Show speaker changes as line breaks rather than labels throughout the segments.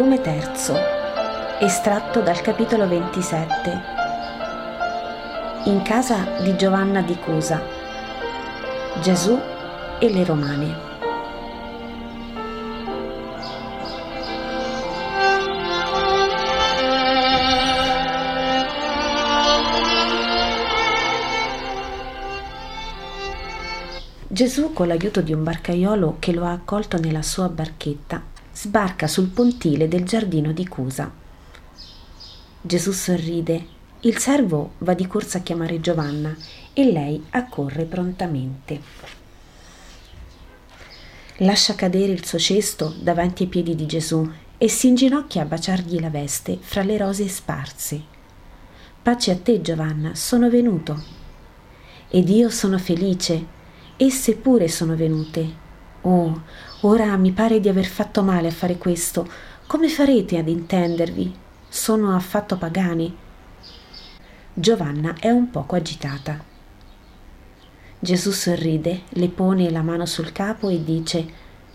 volume 3, estratto dal capitolo 27, in casa di Giovanna di Cusa, Gesù e le Romane. Gesù, con l'aiuto di un barcaiolo che lo ha accolto nella sua barchetta, sbarca sul pontile del giardino di Cusa. Gesù sorride, il servo va di corsa a chiamare Giovanna e lei accorre prontamente. Lascia cadere il suo cesto davanti ai piedi di Gesù e si inginocchia a baciargli la veste fra le rose sparse. Pace a te, Giovanna, sono venuto. Ed io sono felice esse pure sono venute. Oh, ora mi pare di aver fatto male a fare questo. Come farete ad intendervi? Sono affatto pagani. Giovanna è un poco agitata. Gesù sorride, le pone la mano sul capo e dice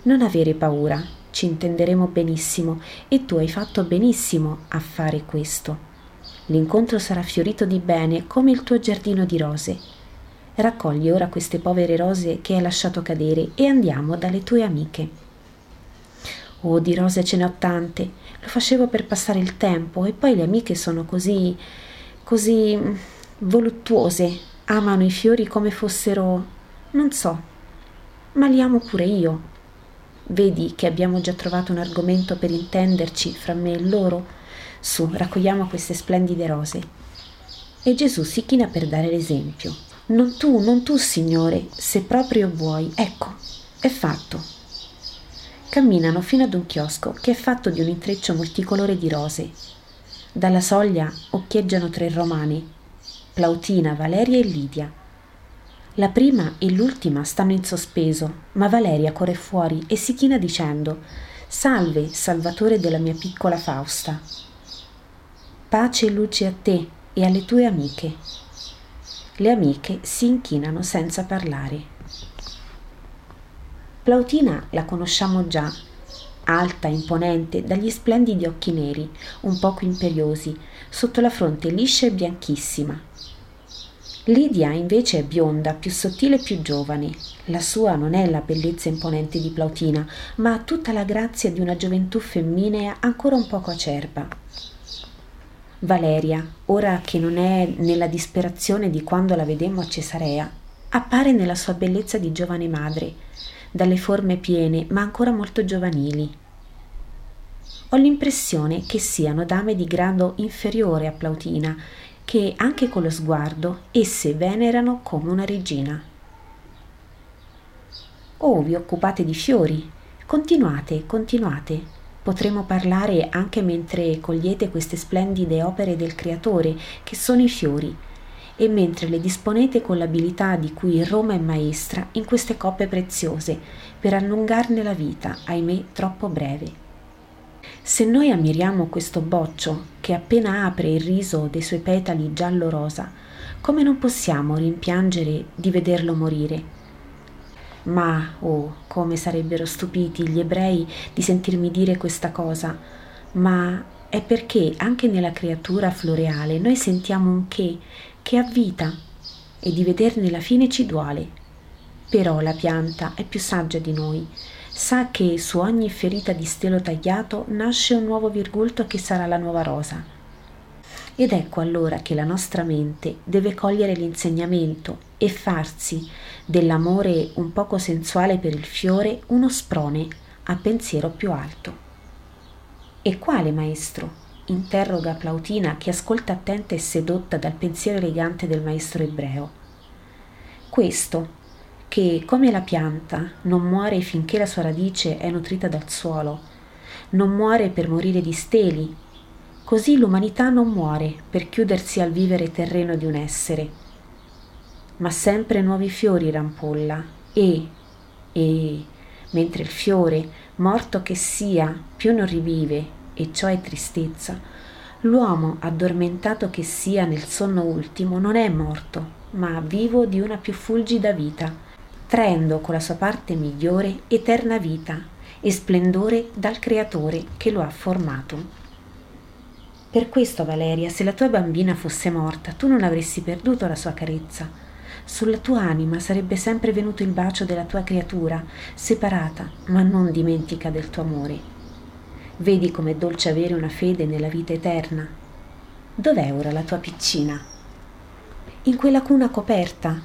Non avere paura, ci intenderemo benissimo e tu hai fatto benissimo a fare questo. L'incontro sarà fiorito di bene come il tuo giardino di rose Raccogli ora queste povere rose che hai lasciato cadere e andiamo dalle tue amiche. Oh, di rose ce ne ho tante, lo facevo per passare il tempo e poi le amiche sono così, così voluttuose, amano i fiori come fossero, non so, ma li amo pure io. Vedi che abbiamo già trovato un argomento per intenderci fra me e loro? Su, raccogliamo queste splendide rose. E Gesù si china per dare l'esempio. Non tu, non tu, Signore, se proprio vuoi. Ecco, è fatto. Camminano fino ad un chiosco che è fatto di un intreccio multicolore di rose. Dalla soglia occhieggiano tre romani, Plautina, Valeria e Lidia. La prima e l'ultima stanno in sospeso, ma Valeria corre fuori e si china dicendo Salve, Salvatore della mia piccola Fausta. Pace e luce a te e alle tue amiche. Le amiche si inchinano senza parlare. Plautina la conosciamo già, alta, imponente, dagli splendidi occhi neri, un poco imperiosi, sotto la fronte liscia e bianchissima. Lidia invece è bionda, più sottile e più giovane. La sua non è la bellezza imponente di Plautina, ma ha tutta la grazia di una gioventù femminea ancora un poco acerba. Valeria, ora che non è nella disperazione di quando la vedemmo a Cesarea, appare nella sua bellezza di giovane madre, dalle forme piene ma ancora molto giovanili. Ho l'impressione che siano dame di grado inferiore a Plautina, che anche con lo sguardo esse venerano come una regina. Oh, vi occupate di fiori? Continuate, continuate. Potremo parlare anche mentre cogliete queste splendide opere del Creatore, che sono i fiori, e mentre le disponete con l'abilità di cui Roma è maestra in queste coppe preziose, per allungarne la vita, ahimè troppo breve. Se noi ammiriamo questo boccio che appena apre il riso dei suoi petali giallo-rosa, come non possiamo rimpiangere di vederlo morire? Ma, oh, come sarebbero stupiti gli ebrei di sentirmi dire questa cosa, ma è perché anche nella creatura floreale noi sentiamo un che che ha vita e di vederne la fine ci duole. Però la pianta è più saggia di noi, sa che su ogni ferita di stelo tagliato nasce un nuovo virgulto che sarà la nuova rosa. Ed ecco allora che la nostra mente deve cogliere l'insegnamento e farsi dell'amore un poco sensuale per il fiore uno sprone a pensiero più alto. E quale maestro? interroga Plautina che ascolta attenta e sedotta dal pensiero elegante del maestro ebreo. Questo, che come la pianta non muore finché la sua radice è nutrita dal suolo, non muore per morire di steli, così l'umanità non muore per chiudersi al vivere terreno di un essere, ma sempre nuovi fiori rampolla e, e, mentre il fiore, morto che sia, più non rivive, e ciò è tristezza, l'uomo addormentato che sia nel sonno ultimo non è morto, ma vivo di una più fulgida vita, traendo con la sua parte migliore eterna vita, e splendore dal creatore che lo ha formato. Per questo, Valeria, se la tua bambina fosse morta, tu non avresti perduto la sua carezza. Sulla tua anima sarebbe sempre venuto il bacio della tua creatura, separata, ma non dimentica del tuo amore. Vedi com'è dolce avere una fede nella vita eterna. Dov'è ora la tua piccina? In quella cuna coperta.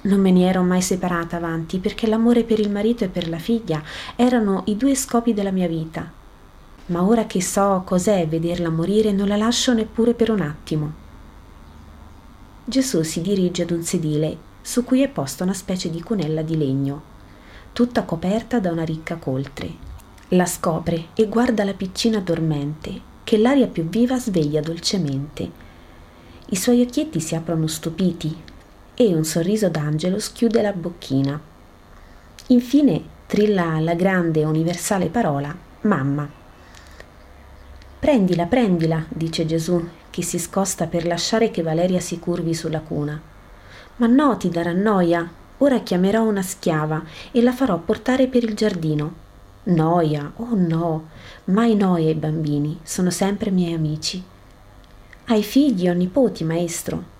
Non me ne ero mai separata avanti perché l'amore per il marito e per la figlia erano i due scopi della mia vita ma ora che so cos'è vederla morire non la lascio neppure per un attimo. Gesù si dirige ad un sedile su cui è posta una specie di cunella di legno, tutta coperta da una ricca coltre. La scopre e guarda la piccina dormente, che l'aria più viva sveglia dolcemente. I suoi occhietti si aprono stupiti e un sorriso d'angelo schiude la bocchina. Infine trilla la grande universale parola mamma. Prendila, prendila, dice Gesù, che si scosta per lasciare che Valeria si curvi sulla cuna. Ma no, ti darà noia. Ora chiamerò una schiava e la farò portare per il giardino. Noia, oh no, mai noia ai bambini, sono sempre miei amici. Hai figli o nipoti, maestro?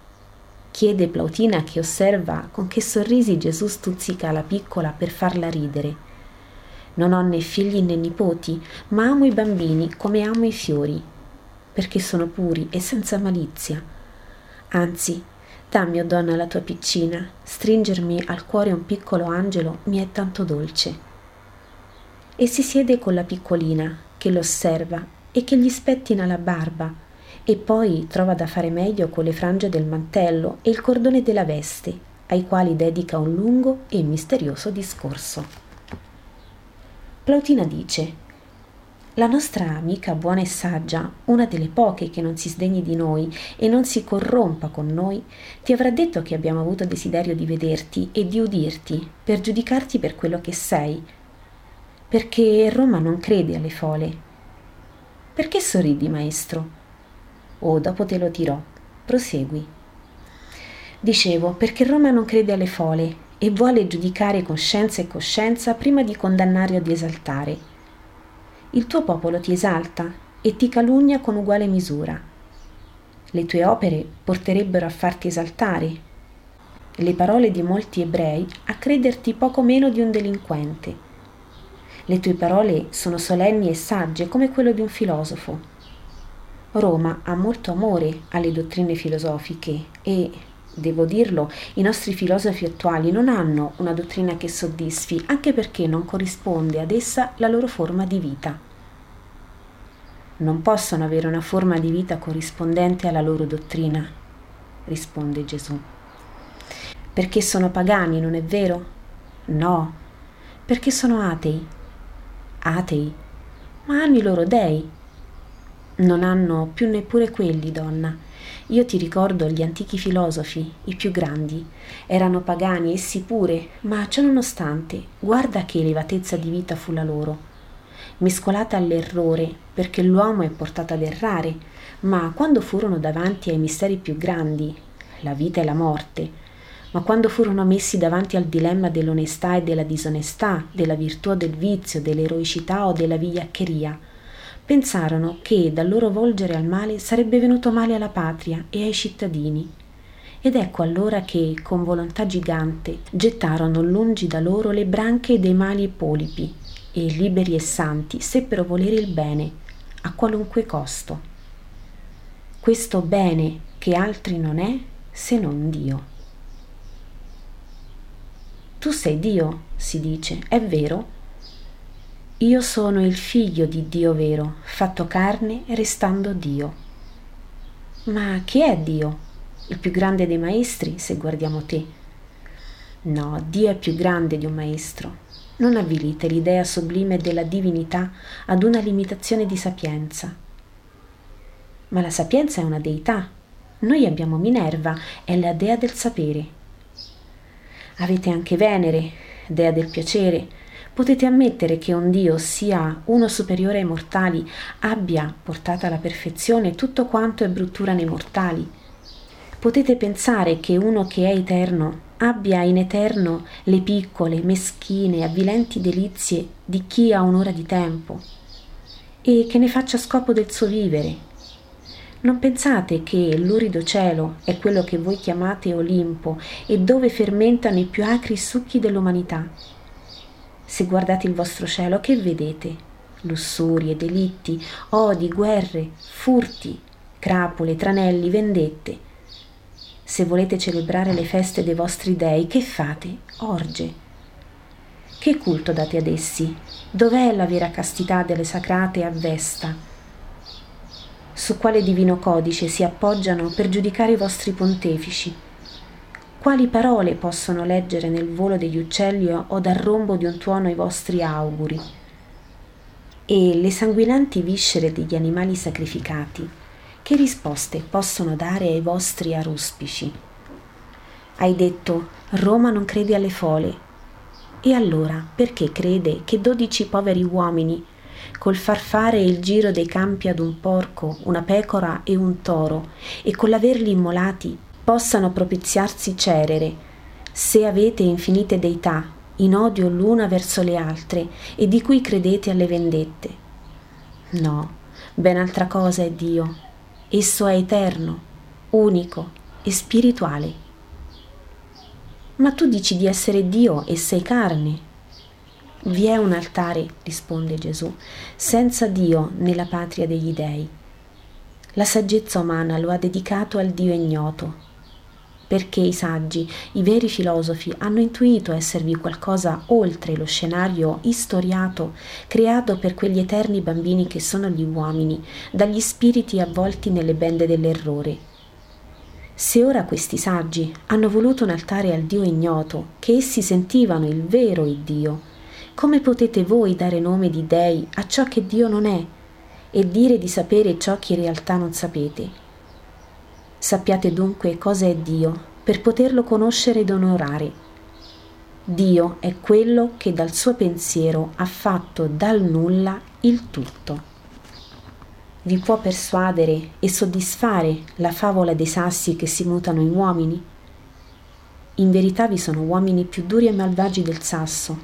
Chiede Plautina che osserva con che sorrisi Gesù stuzzica la piccola per farla ridere non ho né figli né nipoti, ma amo i bambini come amo i fiori, perché sono puri e senza malizia. Anzi, dammi, o oh donna, la tua piccina, stringermi al cuore un piccolo angelo mi è tanto dolce. E si siede con la piccolina, che lo osserva e che gli spettina la barba, e poi trova da fare meglio con le frange del mantello e il cordone della veste, ai quali dedica un lungo e misterioso discorso. Plautina dice la nostra amica buona e saggia, una delle poche che non si sdegni di noi e non si corrompa con noi, ti avrà detto che abbiamo avuto desiderio di vederti e di udirti per giudicarti per quello che sei, perché Roma non crede alle fole. Perché sorridi, maestro? Oh, dopo te lo dirò. Prosegui. Dicevo, perché Roma non crede alle fole e vuole giudicare coscienza e coscienza prima di condannare o di esaltare. Il tuo popolo ti esalta e ti calunnia con uguale misura. Le tue opere porterebbero a farti esaltare. Le parole di molti ebrei a crederti poco meno di un delinquente. Le tue parole sono solenni e sagge come quello di un filosofo. Roma ha molto amore alle dottrine filosofiche e, devo dirlo, i nostri filosofi attuali non hanno una dottrina che soddisfi, anche perché non corrisponde ad essa la loro forma di vita. Non possono avere una forma di vita corrispondente alla loro dottrina, risponde Gesù. Perché sono pagani, non è vero? No, perché sono atei. Atei, ma hanno i loro dei. Non hanno più neppure quelli, donna io ti ricordo gli antichi filosofi, i più grandi. Erano pagani essi pure, ma ciononostante, guarda che elevatezza di vita fu la loro. Mescolata all'errore, perché l'uomo è portato ad errare, ma quando furono davanti ai misteri più grandi, la vita e la morte, ma quando furono messi davanti al dilemma dell'onestà e della disonestà, della virtù o del vizio, dell'eroicità o della vigliaccheria, pensarono che dal loro volgere al male sarebbe venuto male alla patria e ai cittadini. Ed ecco allora che, con volontà gigante, gettarono lungi da loro le branche dei mali e polipi, e liberi e santi seppero volere il bene, a qualunque costo. Questo bene che altri non è se non Dio. Tu sei Dio, si dice, è vero? Io sono il figlio di Dio vero, fatto carne restando Dio. Ma chi è Dio? Il più grande dei maestri, se guardiamo te. No, Dio è più grande di un maestro. Non avvilite l'idea sublime della divinità ad una limitazione di sapienza. Ma la sapienza è una deità. Noi abbiamo Minerva, è la dea del sapere. Avete anche Venere, dea del piacere, Potete ammettere che un Dio sia uno superiore ai mortali, abbia portato alla perfezione tutto quanto è bruttura nei mortali? Potete pensare che uno che è eterno abbia in eterno le piccole, meschine, avvilenti delizie di chi ha un'ora di tempo e che ne faccia scopo del suo vivere. Non pensate che l'urido cielo è quello che voi chiamate Olimpo e dove fermentano i più acri succhi dell'umanità. Se guardate il vostro cielo, che vedete? Lussurie, delitti, odi, guerre, furti, crapule, tranelli, vendette se volete celebrare le feste dei vostri dei, che fate? Orge. Che culto date ad essi? Dov'è la vera castità delle sacrate a Vesta? Su quale divino codice si appoggiano per giudicare i vostri pontefici? Quali parole possono leggere nel volo degli uccelli o dal rombo di un tuono i vostri auguri? E le sanguinanti viscere degli animali sacrificati che risposte possono dare ai vostri aruspici? Hai detto Roma non crede alle fole. E allora perché crede che dodici poveri uomini, col far fare il giro dei campi ad un porco, una pecora e un toro, e con l'averli immolati, possano propiziarsi cerere, se avete infinite deità, in odio l'una verso le altre, e di cui credete alle vendette? No, ben altra cosa è Dio, Esso è eterno, unico e spirituale. Ma tu dici di essere Dio e sei carne. Vi è un altare, risponde Gesù, senza Dio nella patria degli dei. La saggezza umana lo ha dedicato al Dio ignoto, perché i saggi, i veri filosofi hanno intuito esservi qualcosa oltre lo scenario istoriato creato per quegli eterni bambini che sono gli uomini, dagli spiriti avvolti nelle bende dell'errore. Se ora questi saggi hanno voluto un altare al Dio ignoto, che essi sentivano il vero Dio, come potete voi dare nome di dei a ciò che Dio non è e dire di sapere ciò che in realtà non sapete? Sappiate dunque cosa è Dio, per poterlo conoscere ed onorare. Dio è quello che dal suo pensiero ha fatto dal nulla il tutto. Vi può persuadere e soddisfare la favola dei sassi che si mutano in uomini? In verità vi sono uomini più duri e malvagi del sasso,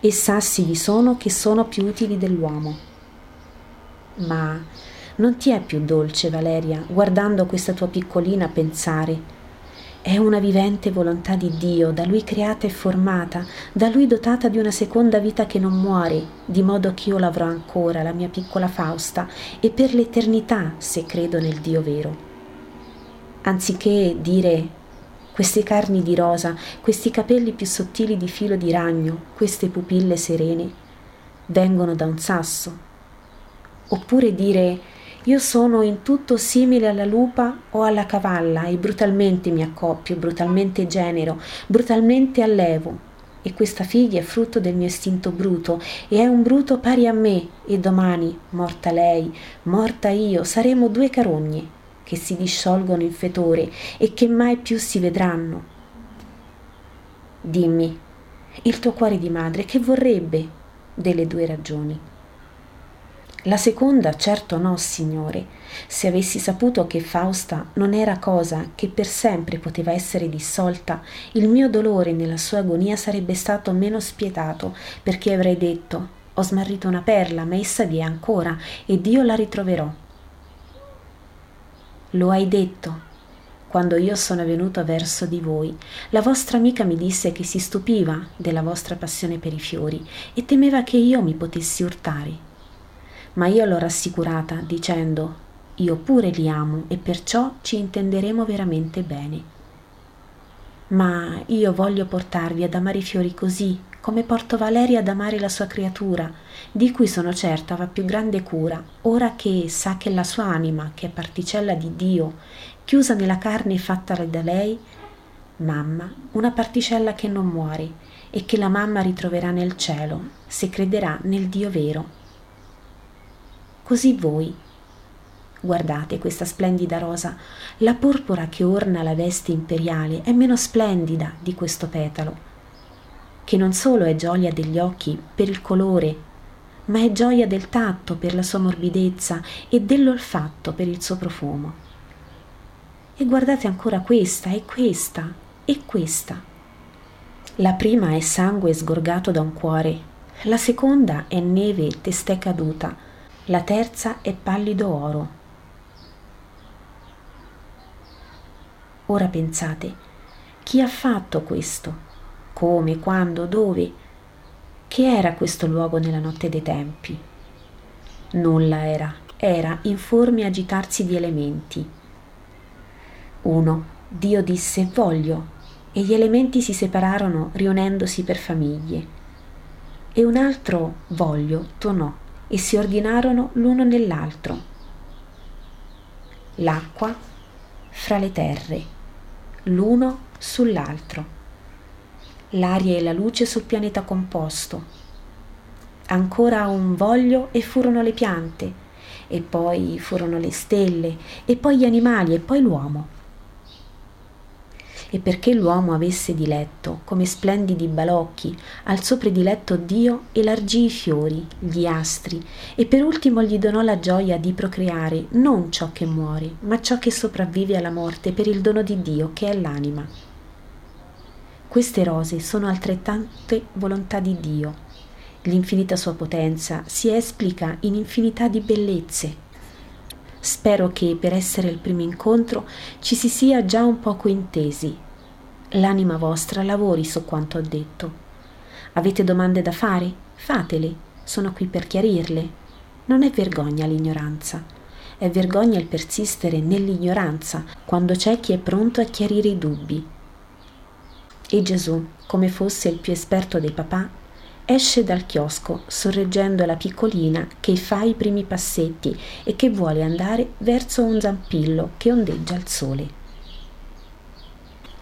e sassi vi sono che sono più utili dell'uomo. Ma non ti è più dolce, Valeria, guardando questa tua piccolina pensare. È una vivente volontà di Dio, da Lui creata e formata, da Lui dotata di una seconda vita che non muore, di modo che io l'avrò ancora, la mia piccola Fausta, e per l'eternità, se credo nel Dio vero. Anziché dire queste carni di rosa, questi capelli più sottili di filo di ragno, queste pupille serene, vengono da un sasso. Oppure dire io sono in tutto simile alla lupa o alla cavalla e brutalmente mi accoppio, brutalmente genero, brutalmente allevo. E questa figlia è frutto del mio istinto bruto e è un bruto pari a me e domani, morta lei, morta io, saremo due carogne che si disciolgono in fetore e che mai più si vedranno. Dimmi, il tuo cuore di madre che vorrebbe delle due ragioni? La seconda certo no, Signore. Se avessi saputo che Fausta non era cosa che per sempre poteva essere dissolta, il mio dolore nella sua agonia sarebbe stato meno spietato, perché avrei detto ho smarrito una perla, ma essa vi è ancora, ed io la ritroverò. Lo hai detto. Quando io sono venuto verso di voi, la vostra amica mi disse che si stupiva della vostra passione per i fiori e temeva che io mi potessi urtare ma io l'ho rassicurata dicendo io pure li amo e perciò ci intenderemo veramente bene. Ma io voglio portarvi ad amare i fiori così, come porto Valeria ad amare la sua creatura, di cui sono certa va più grande cura, ora che sa che la sua anima, che è particella di Dio, chiusa nella carne fatta da lei, mamma, una particella che non muore e che la mamma ritroverà nel cielo, se crederà nel Dio vero Così voi. Guardate questa splendida rosa, la porpora che orna la veste imperiale è meno splendida di questo petalo, che non solo è gioia degli occhi per il colore, ma è gioia del tatto per la sua morbidezza e dell'olfatto per il suo profumo. E guardate ancora questa e questa e questa. La prima è sangue sgorgato da un cuore, la seconda è neve testè caduta, la terza è pallido oro. Ora pensate, chi ha fatto questo? Come, quando, dove? Che era questo luogo nella notte dei tempi? Nulla era, era informe agitarsi di elementi. Uno, Dio disse voglio, e gli elementi si separarono riunendosi per famiglie. E un altro voglio tonò e si ordinarono l'uno nell'altro. L'acqua fra le terre, l'uno sull'altro. L'aria e la luce sul pianeta composto, ancora un voglio e furono le piante, e poi furono le stelle, e poi gli animali, e poi l'uomo. E perché l'uomo avesse diletto, come splendidi balocchi, al suo prediletto Dio elargì i fiori, gli astri, e per ultimo gli donò la gioia di procreare non ciò che muore, ma ciò che sopravvive alla morte per il dono di Dio, che è l'anima. Queste rose sono altrettante volontà di Dio, L'infinita sua potenza si esplica in infinità di bellezze. Spero che per essere il primo incontro ci si sia già un poco intesi. L'anima vostra lavori su quanto ho detto. Avete domande da fare? Fatele, sono qui per chiarirle. Non è vergogna l'ignoranza, è vergogna il persistere nell'ignoranza quando c'è chi è pronto a chiarire i dubbi. E Gesù, come fosse il più esperto dei papà, esce dal chiosco sorreggendo la piccolina che fa i primi passetti e che vuole andare verso un zampillo che ondeggia al sole.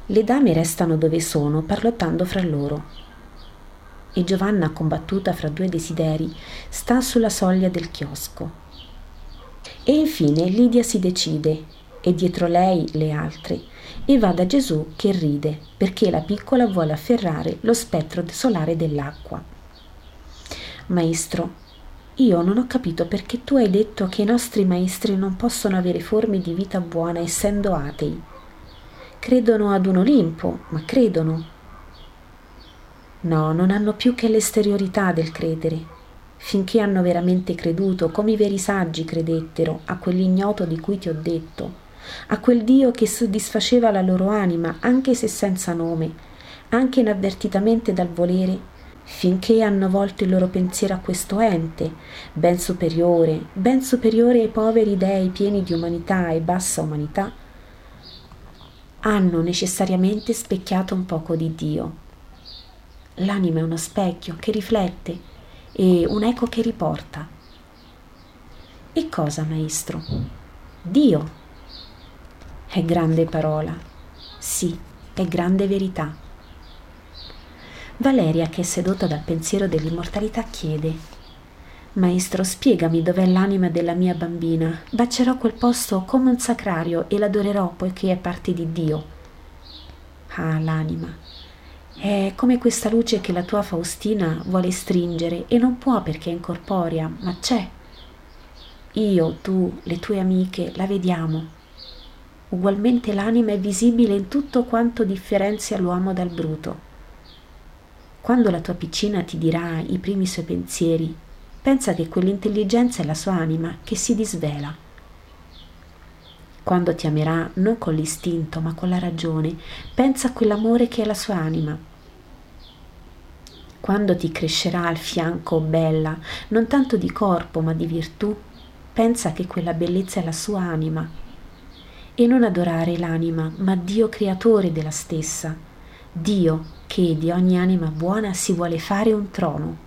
Le dame restano dove sono parlottando fra loro. E Giovanna, combattuta fra due desideri, sta sulla soglia del chiosco. E infine Lidia si decide e dietro lei le altre e va da Gesù che ride perché la piccola vuole afferrare lo spettro solare dell'acqua. Maestro, io non ho capito perché tu hai detto che i nostri maestri non possono avere forme di vita buona essendo atei. Credono ad un Olimpo, ma credono. No, non hanno più che l'esteriorità del credere. Finché hanno veramente creduto, come i veri saggi credettero, a quell'ignoto di cui ti ho detto, a quel Dio che soddisfaceva la loro anima, anche se senza nome, anche inavvertitamente dal volere, finché hanno volto il loro pensiero a questo ente, ben superiore, ben superiore ai poveri dei pieni di umanità e bassa umanità, hanno necessariamente specchiato un poco di Dio. L'anima è uno specchio che riflette e un eco che riporta. E cosa, maestro? Dio. È grande parola. Sì, è grande verità. Valeria, che è sedotta dal pensiero dell'immortalità, chiede Maestro, spiegami dov'è l'anima della mia bambina. Bacerò quel posto come un sacrario e l'adorerò poiché è parte di Dio. Ah, l'anima. È come questa luce che la tua Faustina vuole stringere e non può perché è incorporea, ma c'è. Io, tu, le tue amiche la vediamo. Ugualmente l'anima è visibile in tutto quanto differenzia l'uomo dal bruto. Quando la tua piccina ti dirà i primi suoi pensieri, pensa che quell'intelligenza è la sua anima che si disvela. Quando ti amerà non con l'istinto ma con la ragione, pensa a quell'amore che è la sua anima. Quando ti crescerà al fianco bella, non tanto di corpo ma di virtù, pensa che quella bellezza è la sua anima. E non adorare l'anima, ma Dio creatore della stessa, Dio che di ogni anima buona si vuole fare un trono.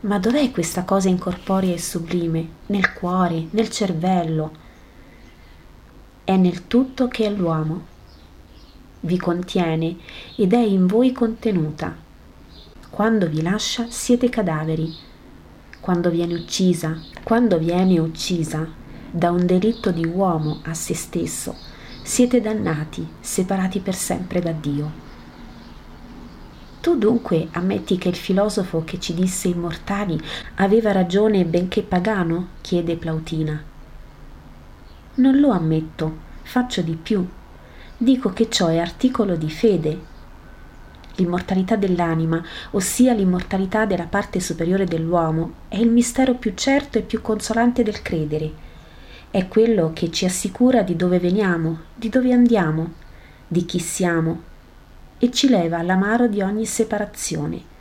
Ma dov'è questa cosa incorporea e sublime? Nel cuore, nel cervello. È nel tutto che è l'uomo. Vi contiene ed è in voi contenuta. Quando vi lascia siete cadaveri. Quando viene uccisa, quando viene uccisa da un delitto di uomo a se stesso, siete dannati, separati per sempre da Dio. Tu dunque ammetti che il filosofo che ci disse immortali aveva ragione benché pagano? chiede Plautina. Non lo ammetto, Faccio di più. Dico che ciò è articolo di fede. L'immortalità dell'anima, ossia l'immortalità della parte superiore dell'uomo, è il mistero più certo e più consolante del credere. È quello che ci assicura di dove veniamo, di dove andiamo, di chi siamo e ci leva l'amaro di ogni separazione.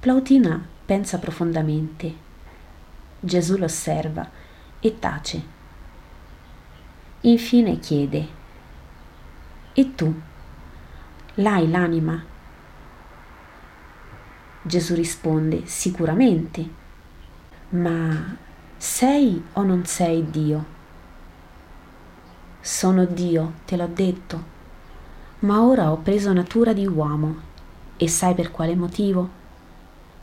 Plautina pensa profondamente. Gesù l'osserva e tace. Infine chiede, E tu? L'hai l'anima? Gesù risponde, Sicuramente. Ma sei o non sei Dio? Sono Dio, te l'ho detto ma ora ho preso natura di uomo. E sai per quale motivo?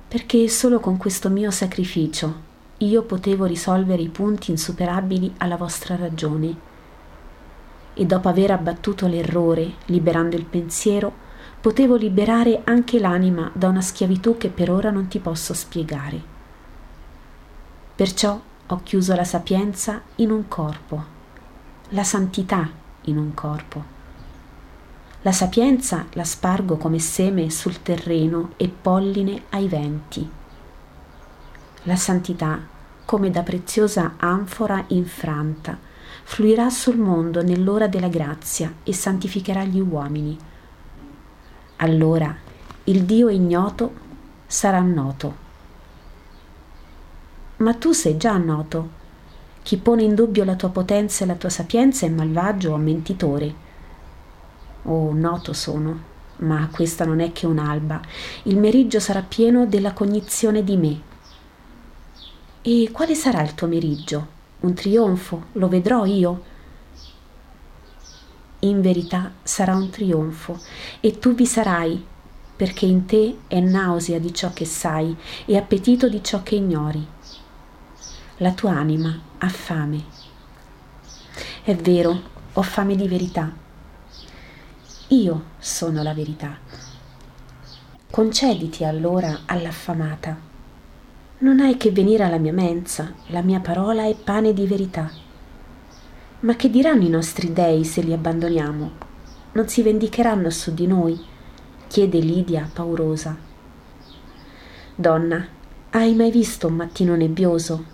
Perché solo con questo mio sacrificio io potevo risolvere i punti insuperabili alla vostra ragione. E dopo aver abbattuto l'errore, liberando il pensiero, potevo liberare anche l'anima da una schiavitù che per ora non ti posso spiegare. Perciò ho chiuso la sapienza in un corpo, la santità in un corpo la sapienza la spargo come seme sul terreno e polline ai venti. La santità, come da preziosa anfora infranta, fluirà sul mondo nell'ora della grazia e santificherà gli uomini. Allora il Dio ignoto sarà noto. Ma tu sei già noto. Chi pone in dubbio la tua potenza e la tua sapienza è malvagio o mentitore Oh, noto sono, ma questa non è che un'alba. Il meriggio sarà pieno della cognizione di me. E quale sarà il tuo meriggio? Un trionfo? Lo vedrò io? In verità sarà un trionfo e tu vi sarai, perché in te è nausea di ciò che sai e appetito di ciò che ignori. La tua anima ha fame. È vero, ho fame di verità io sono la verità. Concediti allora all'affamata. Non hai che venire alla mia mensa, la mia parola è pane di verità. Ma che diranno i nostri dei se li abbandoniamo? Non si vendicheranno su di noi? chiede Lidia paurosa. Donna, hai mai visto un mattino nebbioso?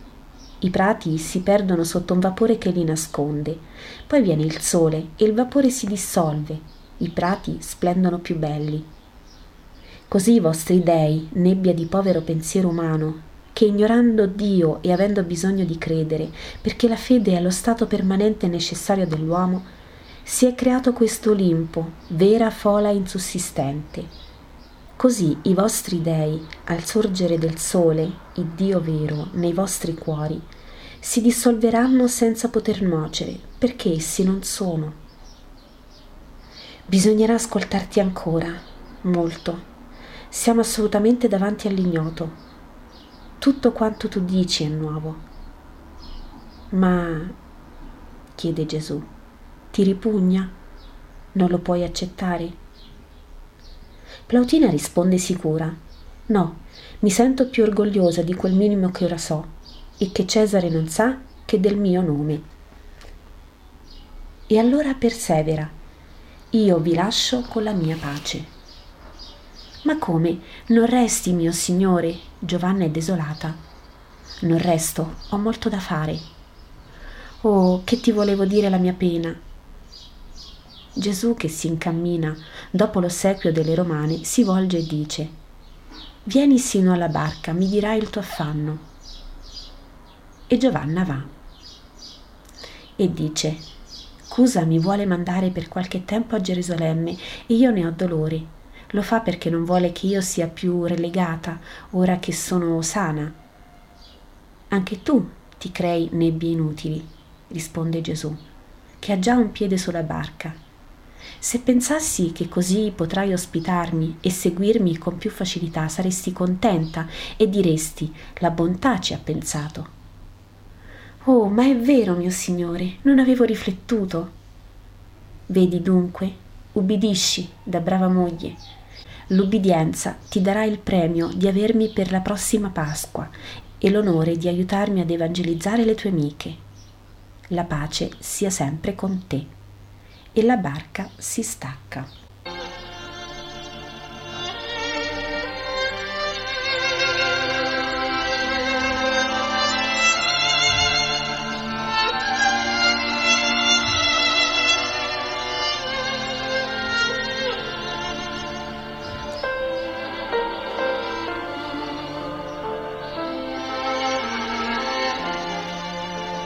I prati si perdono sotto un vapore che li nasconde, poi viene il sole e il vapore si dissolve i prati splendono più belli. Così i vostri dei, nebbia di povero pensiero umano, che ignorando Dio e avendo bisogno di credere, perché la fede è lo stato permanente necessario dell'uomo, si è creato questo Olimpo, vera fola insussistente. Così i vostri dei, al sorgere del sole, il Dio vero, nei vostri cuori, si dissolveranno senza poter nuocere, perché essi non sono. Bisognerà ascoltarti ancora, molto. Siamo assolutamente davanti all'ignoto. Tutto quanto tu dici è nuovo. Ma, chiede Gesù, ti ripugna? Non lo puoi accettare? Plautina risponde sicura. No, mi sento più orgogliosa di quel minimo che ora so e che Cesare non sa che del mio nome. E allora persevera io vi lascio con la mia pace. Ma come? Non resti, mio Signore? Giovanna è desolata. Non resto, ho molto da fare. Oh, che ti volevo dire la mia pena. Gesù che si incammina dopo l'ossequio delle romane si volge e dice Vieni sino alla barca, mi dirai il tuo affanno. E Giovanna va e dice Cusa mi vuole mandare per qualche tempo a Gerusalemme e io ne ho dolori. Lo fa perché non vuole che io sia più relegata ora che sono sana. Anche tu ti crei nebbie inutili, risponde Gesù, che ha già un piede sulla barca. Se pensassi che così potrai ospitarmi e seguirmi con più facilità, saresti contenta e diresti la bontà ci ha pensato. Oh, ma è vero, mio Signore, non avevo riflettuto. Vedi dunque, ubbidisci da brava moglie. L'ubbidienza ti darà il premio di avermi per la prossima Pasqua e l'onore di aiutarmi ad evangelizzare le tue amiche. la pace sia sempre con te. E la barca si stacca.